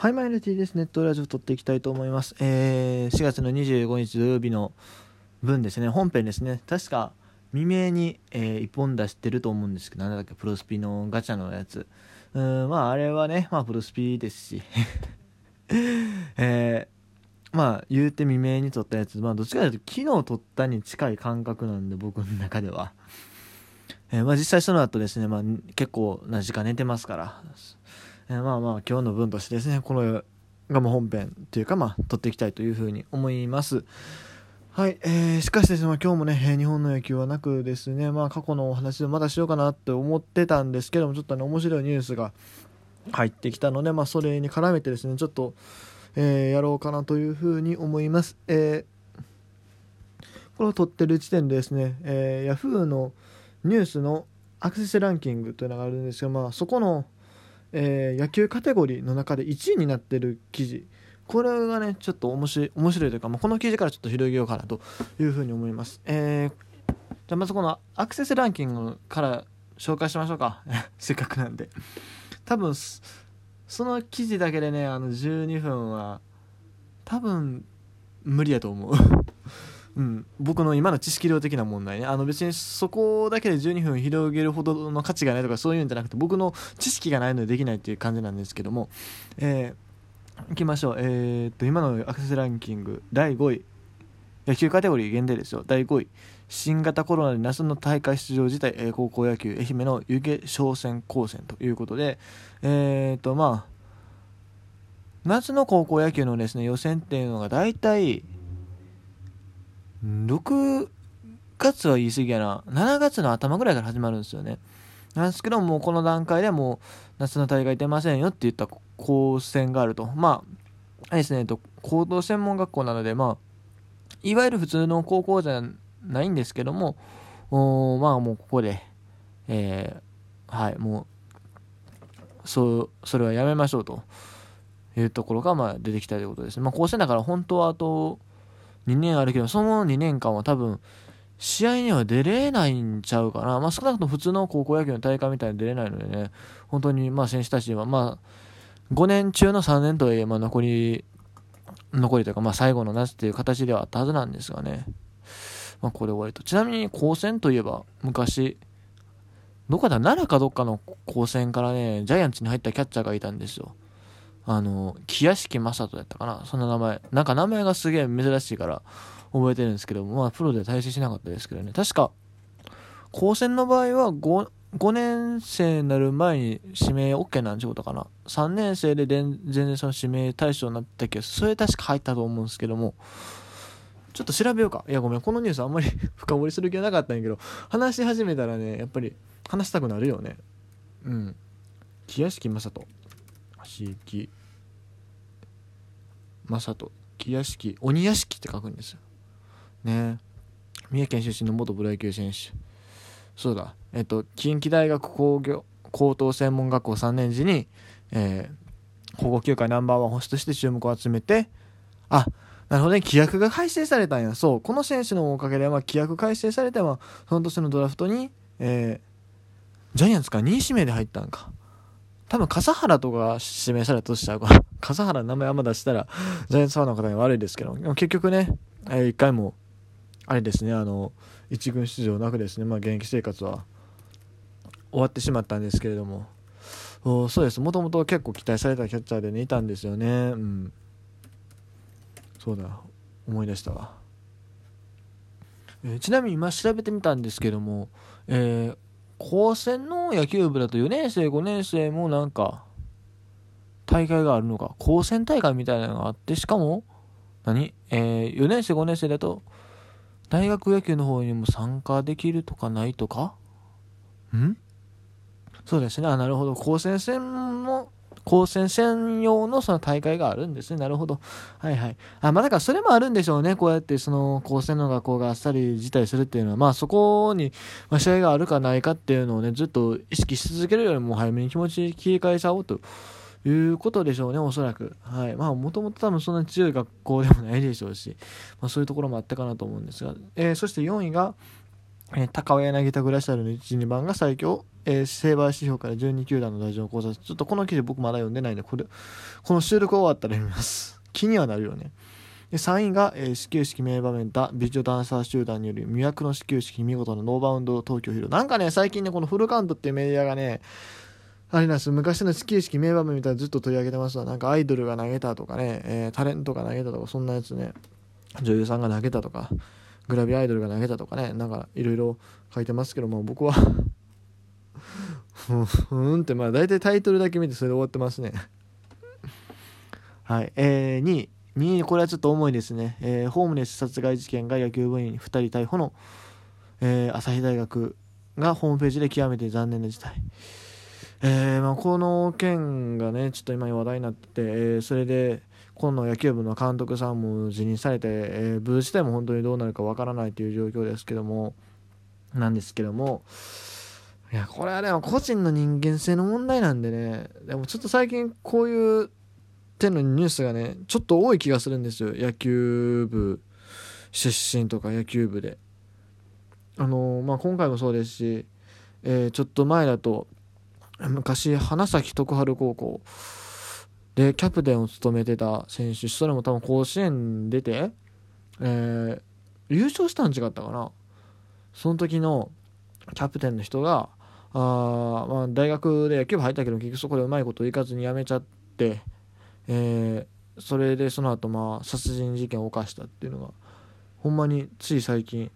はい、マイルティです。ネットラジオ撮っていきたいと思います。えー、4月の25日土曜日の分ですね、本編ですね。確か未明に、えー、1本出してると思うんですけど、なんだっけ、プロスピのガチャのやつ。うん、まあ、あれはね、まあ、プロスピですし。えー、まあ、言うて未明に撮ったやつ、まあ、どっちかというと、昨日撮ったに近い感覚なんで、僕の中では。えー、まあ、実際その後ですね、まあ、結構な時間寝てますから。えー、まあまあ今日の分としてですねこのがも本編というかまあ撮っていきたいというふうに思いますはい、えー、しかしですね、ま、今日もね、日本の野球はなくですね、まあ、過去のお話でまだしようかなって思ってたんですけども、ちょっとね、面白いニュースが入ってきたので、まあ、それに絡めてですね、ちょっと、えー、やろうかなというふうに思います。えー、これを撮ってる時点でですね、えー、Yahoo のニュースのアクセスランキングというのがあるんですが、まあ、そこの、えー、野球カテゴリーの中で1位になってる記事。これがねちょっと面白い面白いというか、まあ、この記事からちょっと広げようかなというふうに思います、えー、じゃあまずこのアクセスランキングから紹介しましょうか。せっかくなんで。多分その記事だけでねあの12分は多分無理やと思う。うん、僕の今の知識量的な問題ね。あの別にそこだけで12分広げるほどの価値がないとかそういうんじゃなくて僕の知識がないのでできないっていう感じなんですけども、えー、いきましょう。えー、っと今のアクセスランキング第5位。野球カテゴリー限定ですよ。第5位。新型コロナで夏の大会出場自体、えー、高校野球。愛媛の湯気商船高専ということで。えー、っとまあ夏の高校野球のですね予選っていうのが大体6月は言い過ぎやな。7月の頭ぐらいから始まるんですよね。なんですけどもこの段階でもう夏の大会出ませんよって言った高専があると。まああれですねえっと高等専門学校なのでまあいわゆる普通の高校じゃないんですけどもおまあもうここでえー、はいもうそうそれはやめましょうというところがまあ出てきたということです。まあ高専だから本当はあと2年あるけど、その2年間は多分、試合には出れないんちゃうかな。まあ、少なくとも普通の高校野球の大会みたいに出れないのでね、本当にまあ選手たちは、まあ、5年中の3年とはいえ、まあ、残り、残りというか、まあ、最後の夏っていう形ではあったはずなんですがね。まあ、これ終わりと。ちなみに、高専といえば、昔、どこだ、奈良かどっかの高専からね、ジャイアンツに入ったキャッチャーがいたんですよ。あの、木屋敷正人やったかな？そんな名前。なんか名前がすげえ珍しいから覚えてるんですけどまあプロで対戦しなかったですけどね。確か、高専の場合は 5, 5年生になる前に指名 OK なんちゅうことかな？3年生で全然その指名対象になったけど、それ確か入ったと思うんですけども、ちょっと調べようか。いや、ごめん、このニュースあんまり 深掘りする気はなかったんやけど、話し始めたらね、やっぱり話したくなるよね。うん。木屋敷正人。橋木正人木屋敷鬼屋敷って書くんですよ。ね。三重県出身の元プロ野球選手。そうだ。えっと近畿大学工業高等専門学校3年時に、えー、高校球界ナンバーワンホストして注目を集めてあなるほどね。規約が改正されたんや。そう。この選手のおかげで、まあ、規約改正されて、まあ、その年のドラフトに、えー、ジャイアンツから2位指名で入ったんか。多分笠原とか指名されたとしたら、笠原の名前あんま出したら、ジャイアンツファンの方に悪いですけど、結局ね、えー、一回も、あれですね、あの、一軍出場なくですね、まあ現役生活は終わってしまったんですけれども、おそうです、もともと結構期待されたキャッチャーでね、いたんですよね。うん。そうだ、思い出したわ。えー、ちなみに今調べてみたんですけども、えー、高専の野球部だと4年生、5年生もなんか、大会があるのか、高専大会みたいなのがあって、しかも、何？えー、4年生、5年生だと、大学野球の方にも参加できるとかないとか？ん？そうですね。あ、なるほど。高専戦も高専専用のその大会があるんですね。なるほど。はいはい。あ、まあだからそれもあるんでしょうね。こうやってその高専の学校があっさり辞退するっていうのは、まあそこに、ま試合があるかないかっていうのをね、ずっと意識し続けるよりも早めに気持ち切り替えちゃおうと。いうことでしょうね、おそらく。はい。まあ、もともと多分そんなに強い学校でもないでしょうし、まあ、そういうところもあったかなと思うんですが、えー、そして4位が、えー、高尾柳田グラシャルの1、2番が最強えー、セーバー指標から12球団の打順を考察。ちょっとこの記事僕まだ読んでないんでこれこの収録終わったら読みます。気にはなるよね。で3位が、えー、始球式名場面だ。美女ダンサー集団による魅惑の始球式見事なノーバウンド東京ヒーロー。なんかね最近ねこのフルカウントっていうメディアがねあれなんです昔の始球式名場面みたいなずっと取り上げてますわ。なんかアイドルが投げたとかね、えー、タレントが投げたとかそんなやつね。女優さんが投げたとかグラビアアイドルが投げたとかねなんかいろいろ書いてますけども僕は ふんってまあ大体タイトルだけ見てそれで終わってますね。はい。えー、2位2位これはちょっと重いですね、えー、ホームレス殺害事件が野球部員2人逮捕の、えー、朝日大学がホームページで極めて残念な事態。えーまあ、この件がねちょっと今話題になってて、えー、それで今度野球部の監督さんも辞任されて、えー、部自体も本当にどうなるかわからないという状況ですけどもなんですけどもいやこれはでも個人の人間性の問題なんでね。でもちょっと最近こういう点のニュースがねちょっと多い気がするんですよ。野球部出身とか野球部で。あのまあ今回もそうですし、えー、ちょっと前だと昔花咲徳栄高校でキャプテンを務めてた選手それも多分甲子園出て、えー、優勝したん違ったかな。その時のキャプテンの人があ、まあ、大学で野球部入ったけど結局そこでうまいこといかずに辞めちゃって、えー、それでその後まあ殺人事件を犯したっていうのがほんまについ最近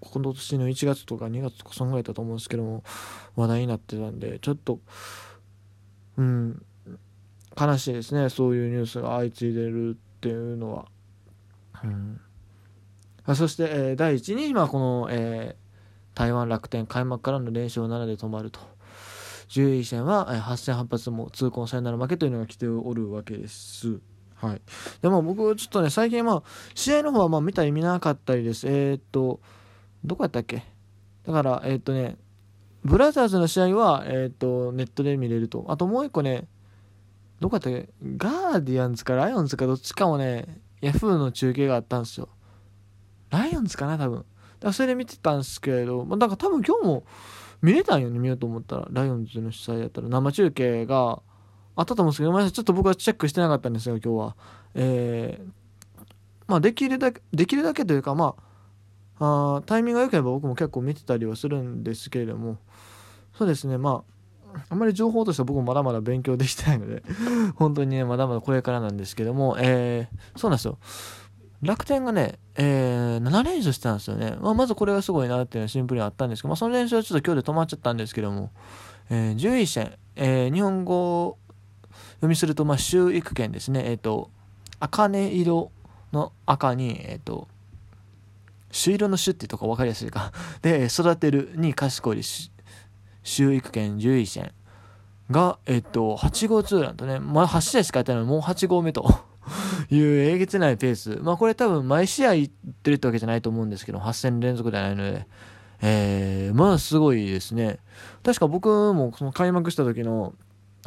今年の1月とか2月とかそんぐらいだと思うんですけども話題になってたんでちょっとうん悲しいですねそういうニュースが相次いでるっていうのは。うんそして、えー、第1位に今この、えー、台湾楽天開幕からの連勝7で止まると10位戦は、えー、8戦8発も痛恨サヨナラ負けというのが来ておるわけです。はい、でも僕ちょっとね最近まあ試合の方はまあ見たり見なかったりですえー、っとどこやったっけ？だからえー、っとねブラザーズの試合は、えー、っとネットで見れるとあともう一個ねどこやったっけ？ガーディアンズかライオンズかどっちかもね、ヤフーの中継があったんですよ。ライオンズかな多分。らそれで見てたんですけれど、まあ、だから多分今日も見れたんよね、見ようと思ったら。ライオンズの主催やったら生中継があったと思うんですけど、ごめんなさい、ちょっと僕はチェックしてなかったんですよ、今日は。えー、まあできるだけ、できるだけというか、まあ、あタイミングが良ければ僕も結構見てたりはするんですけれども、そうですね、まあ、あんまり情報としては僕もまだまだ勉強できてないので本当にね、まだまだこれからなんですけども、えー、そうなんですよ。楽天がね、えー、7連勝してたんですよね。まあ、まずこれがすごいなっていうのはシンプルにあったんですけど、まあ、その連勝はちょっと今日で止まっちゃったんですけども、えー、11戦、えー、日本語読みすると、まあ、収育権ですね。えっ、ー、と、茜色の赤に、えっ、ー、と、朱色の朱っていうとこ分かりやすいか。で、育てるに賢い収益権11戦が、えっと、8号ツーランとね、まだ8試合しかやってないのに、もう8号目と いうえげつないペース。まあこれ多分毎試合行ってるってわけじゃないと思うんですけど、8戦連続ではないので、えー、まあすごいですね。確か僕もその開幕した時の、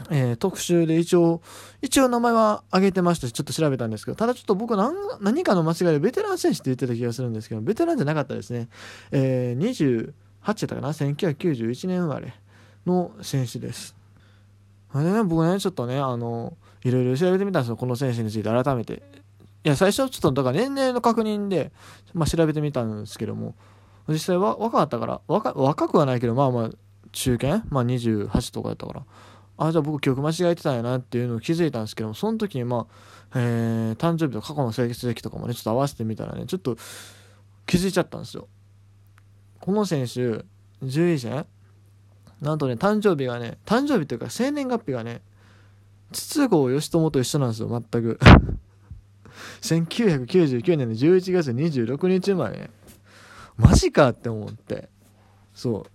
えー、特集で一応、一応名前は挙げてましたし、ちょっと調べたんですけど、ただちょっと僕何何かの間違いでベテラン選手って言ってた気がするんですけど、ベテランじゃなかったですね。えー、8やったかな？1991年生まれの選手です。あれね、僕ね、ちょっとね、あの、いろいろ調べてみたんですよ、この選手について改めて。いや、最初ちょっと、だから年齢の確認で、まあ、調べてみたんですけども、実際は若かったから、若若くはないけど、まあまあ、中堅？まあ28とかだったから、あ、じゃあ僕記憶間違えてたんやなっていうのを気づいたんですけども、その時にまあ、えー、誕生日と過去の成績とかもね、ちょっと合わせてみたらね、ちょっと気づいちゃったんですよ。この選手、獣医者？なんとね、誕生日がね、誕生日というか生年月日がね、筒香義友と一緒なんですよ、全く。1999年の11月26日生まれ。マジかって思って。そう。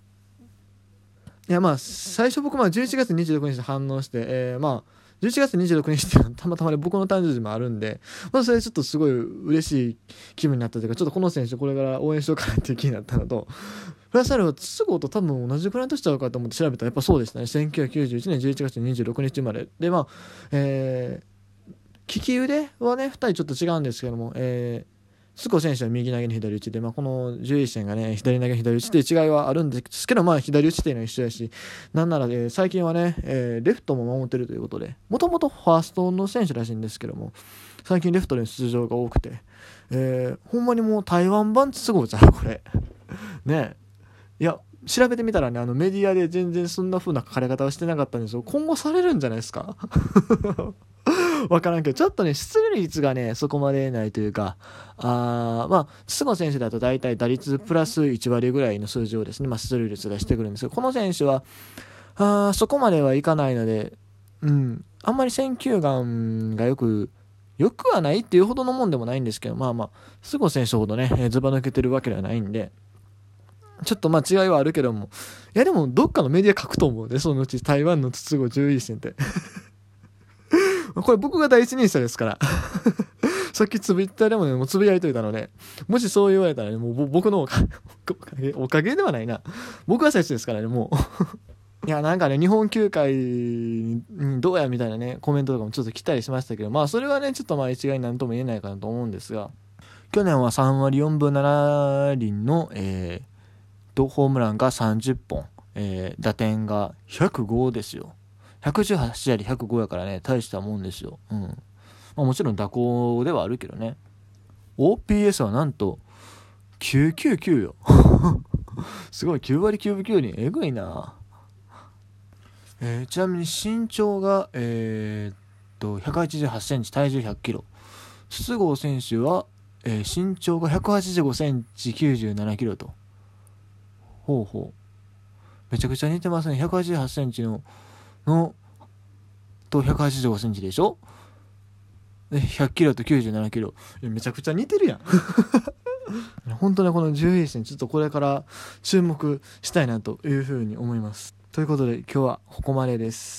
いや、まあ、最初僕、まあ、11月26日で反応して、えー、まあ、11月26日っていうのはたまたまね僕の誕生日もあるんで、まあ、それちょっとすごい嬉しい気分になったというかちょっとこの選手これから応援しようかなっていう気になったのとプラスアルファ筒香と多分同じくらいの年ちゃうかと思って調べたらやっぱそうでしたね。1991年11月26日生まれ。でまあえー、利き腕はね2人ちょっと違うんですけども、えー、須子選手は右投げの左打ちで、まあ、この獣医戦がね左投げ左打ちっていう違いはあるんですけど、まあ、左打ちっていうのは一緒やしなんなら、え、最近はね、えー、レフトも守ってるということでもともとファーストの選手らしいんですけども最近レフトで出場が多くて、えー、ほんまにもう台湾版都合じゃんこれ。ね。いや調べてみたらねあのメディアで全然そんな風な書かれ方はしてなかったんですよ。今後されるんじゃないですか？わからんけど、ちょっとね、出塁率がね、そこまでないというか、あまあ、筒子選手だと大体打率プラス1割ぐらいの数字をですね、まあ、出塁率がしてくるんですけど、この選手は、あそこまではいかないので、うん、あんまり選球眼がよく、よくはないっていうほどのもんでもないんですけど、まあまあ、菅生選手ほどね、ずば抜けてるわけではないんで、ちょっとまあ違いはあるけども、いやでもどっかのメディア書くと思うね、そのうち台湾の筒子10位戦って。これ僕が第一人者ですから さっきツイッターでもね、もうつぶやいといたので、もしそう言われたらね、もう僕の おかげ、おかげではないな。僕が最初ですからね、もう いや、なんかね、日本球界にどうやみたいなね、コメントとかもちょっと来たりしましたけど、まあそれはね、ちょっとまあ一概になんとも言えないかなと思うんですが、去年は3割4分7厘の、えー、と、ホームランが30本、えー、打点が105ですよ。118やり105やからね、大したもんですよ。うん。まあ、もちろん蛇行ではあるけどね。OPS はなんと、999よ。すごい、9割9分9厘。えぐいな。えー、ちなみに身長が、えー、っと、188センチ、体重100キロ。筒香選手は、えー、身長が185センチ、97キロと。ほうほう。めちゃくちゃ似てますね。188センチののと185センチでしょ？で100キロと97キロ。めちゃくちゃ似てるやん。本当ねこの獣医戦ちょっとこれから注目したいなというふうに思います。ということで今日はここまでです